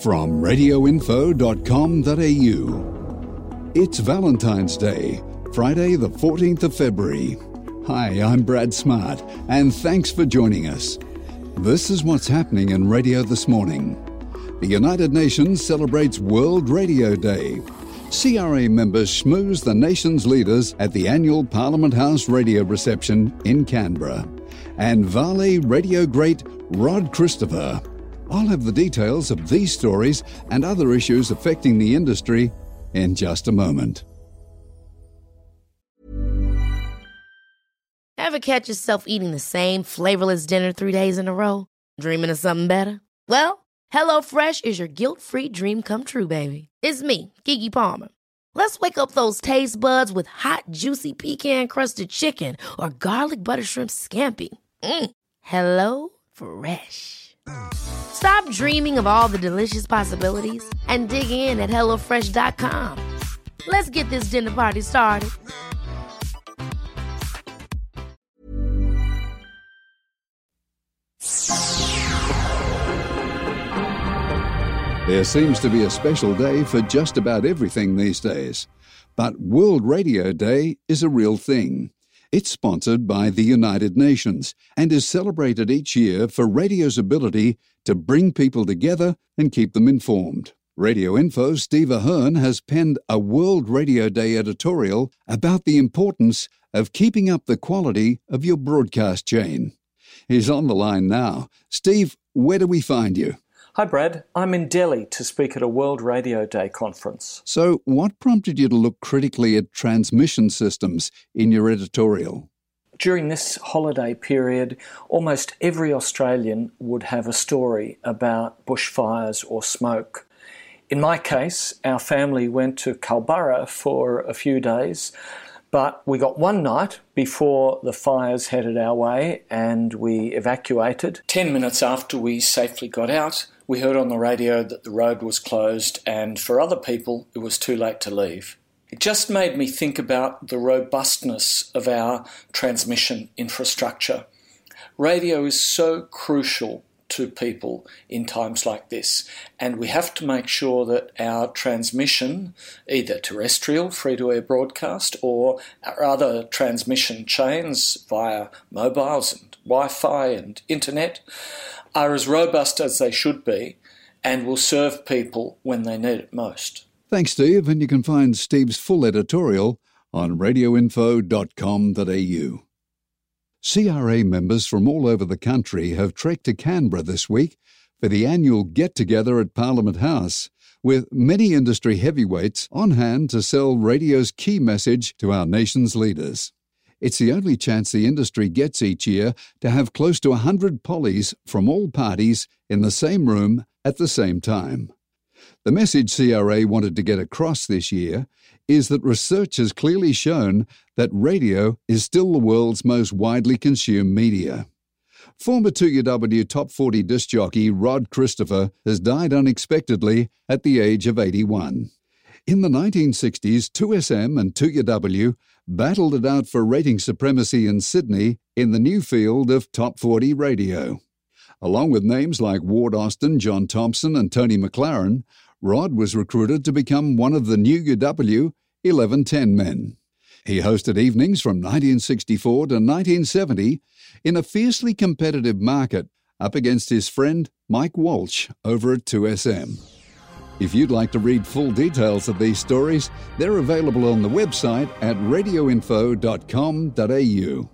From radioinfo.com.au. It's Valentine's Day, Friday, the 14th of February. Hi, I'm Brad Smart, and thanks for joining us. This is what's happening in radio this morning. The United Nations celebrates World Radio Day. CRA members schmooze the nation's leaders at the annual Parliament House radio reception in Canberra. And Vale radio great Rod Christopher. I'll have the details of these stories and other issues affecting the industry in just a moment. Ever catch yourself eating the same flavorless dinner three days in a row? Dreaming of something better? Well, HelloFresh is your guilt free dream come true, baby. It's me, Keke Palmer. Let's wake up those taste buds with hot, juicy pecan crusted chicken or garlic butter shrimp scampi. Mm. Hello Fresh. Stop dreaming of all the delicious possibilities and dig in at HelloFresh.com. Let's get this dinner party started. There seems to be a special day for just about everything these days. But World Radio Day is a real thing. It's sponsored by the United Nations and is celebrated each year for radio's ability to bring people together and keep them informed. Radio Info's Steve Ahern has penned a World Radio Day editorial about the importance of keeping up the quality of your broadcast chain. He's on the line now. Steve, where do we find you? Hi, Brad. I'm in Delhi to speak at a World Radio Day conference. So, what prompted you to look critically at transmission systems in your editorial? During this holiday period, almost every Australian would have a story about bushfires or smoke. In my case, our family went to Culburra for a few days, but we got one night before the fires headed our way and we evacuated. Ten minutes after we safely got out, we heard on the radio that the road was closed, and for other people, it was too late to leave. It just made me think about the robustness of our transmission infrastructure. Radio is so crucial to people in times like this, and we have to make sure that our transmission, either terrestrial, free to air broadcast, or our other transmission chains via mobiles and Wi Fi and internet, are as robust as they should be and will serve people when they need it most. Thanks, Steve, and you can find Steve's full editorial on radioinfo.com.au. CRA members from all over the country have trekked to Canberra this week for the annual get together at Parliament House, with many industry heavyweights on hand to sell radio's key message to our nation's leaders. It's the only chance the industry gets each year to have close to 100 pollies from all parties in the same room at the same time. The message CRA wanted to get across this year is that research has clearly shown that radio is still the world's most widely consumed media. Former 2UW Top 40 disc jockey Rod Christopher has died unexpectedly at the age of 81. In the 1960s, 2SM and 2UW battled it out for rating supremacy in Sydney in the new field of top 40 radio. Along with names like Ward Austin, John Thompson, and Tony McLaren, Rod was recruited to become one of the new UW 1110 men. He hosted evenings from 1964 to 1970 in a fiercely competitive market up against his friend Mike Walsh over at 2SM. If you'd like to read full details of these stories, they're available on the website at radioinfo.com.au.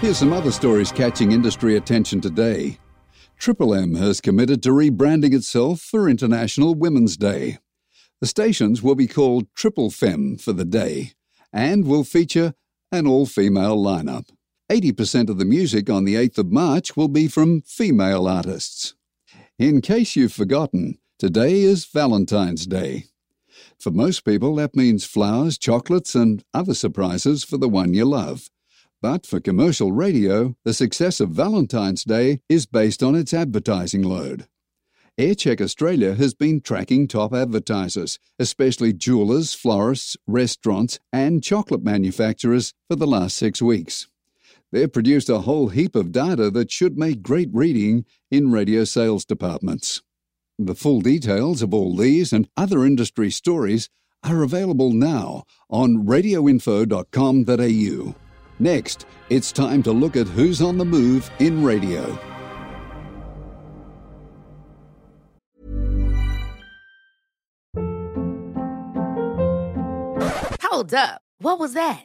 Here's some other stories catching industry attention today. Triple M has committed to rebranding itself for International Women's Day. The stations will be called Triple Fem for the day and will feature an all female lineup. 80% of the music on the 8th of March will be from female artists. In case you've forgotten, today is Valentine's Day. For most people, that means flowers, chocolates, and other surprises for the one you love. But for commercial radio, the success of Valentine's Day is based on its advertising load. Aircheck Australia has been tracking top advertisers, especially jewelers, florists, restaurants, and chocolate manufacturers for the last six weeks. They've produced a whole heap of data that should make great reading in radio sales departments. The full details of all these and other industry stories are available now on radioinfo.com.au. Next, it's time to look at who's on the move in radio. Hold up. What was that?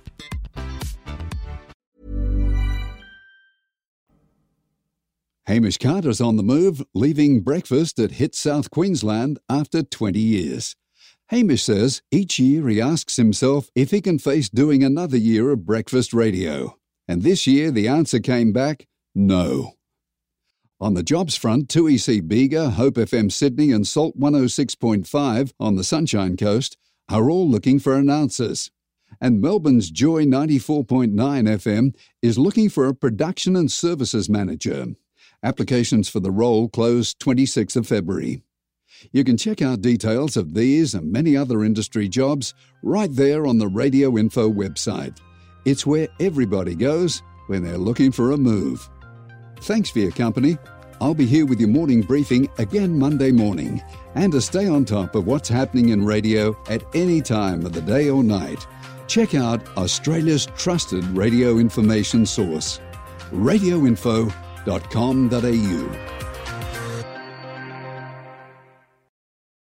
Hamish Carter's on the move, leaving breakfast at Hit South Queensland after 20 years. Hamish says each year he asks himself if he can face doing another year of breakfast radio. And this year the answer came back no. On the jobs front, 2EC Bega, Hope FM Sydney, and Salt 106.5 on the Sunshine Coast are all looking for announcers. And Melbourne's Joy 94.9 FM is looking for a production and services manager. Applications for the role close 26th of February. You can check out details of these and many other industry jobs right there on the Radio Info website. It's where everybody goes when they're looking for a move. Thanks for your company. I'll be here with your morning briefing again Monday morning. And to stay on top of what's happening in radio at any time of the day or night, check out Australia's trusted radio information source, radioinfo.com.au.